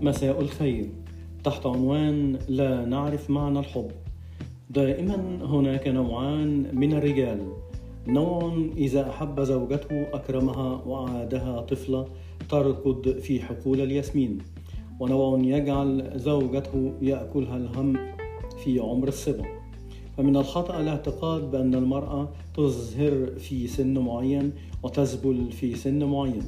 مساء الخير. تحت عنوان لا نعرف معنى الحب. دائما هناك نوعان من الرجال. نوع إذا أحب زوجته أكرمها وعادها طفلة تركض في حقول الياسمين. ونوع يجعل زوجته يأكلها الهم في عمر الصبا. فمن الخطأ الاعتقاد بأن المرأة تزهر في سن معين وتذبل في سن معين.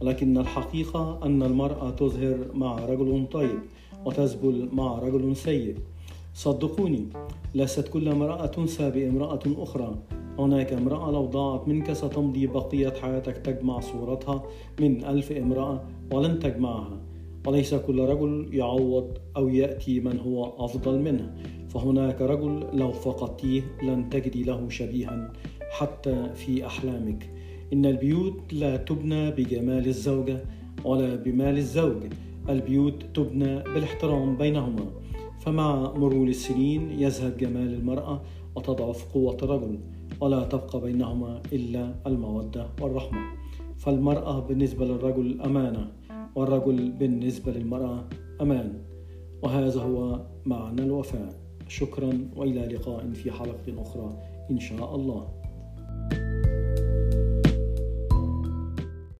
ولكن الحقيقة أن المرأة تزهر مع رجل طيب وتذبل مع رجل سيء. صدقوني ليست كل امرأة تنسى بامرأة أخرى. هناك امرأة لو ضاعت منك ستمضي بقية حياتك تجمع صورتها من ألف امرأة ولن تجمعها. وليس كل رجل يعوض أو يأتي من هو أفضل منه. فهناك رجل لو فقدتيه لن تجدي له شبيها حتى في أحلامك. إن البيوت لا تبنى بجمال الزوجة ولا بمال الزوج. البيوت تبنى بالاحترام بينهما. فمع مرور السنين يزهد جمال المرأة وتضعف قوة الرجل ولا تبقى بينهما إلا المودة والرحمة. فالمرأة بالنسبة للرجل أمانة والرجل بالنسبة للمرأة أمان. وهذا هو معنى الوفاء. شكرا وإلى لقاء في حلقة أخرى إن شاء الله.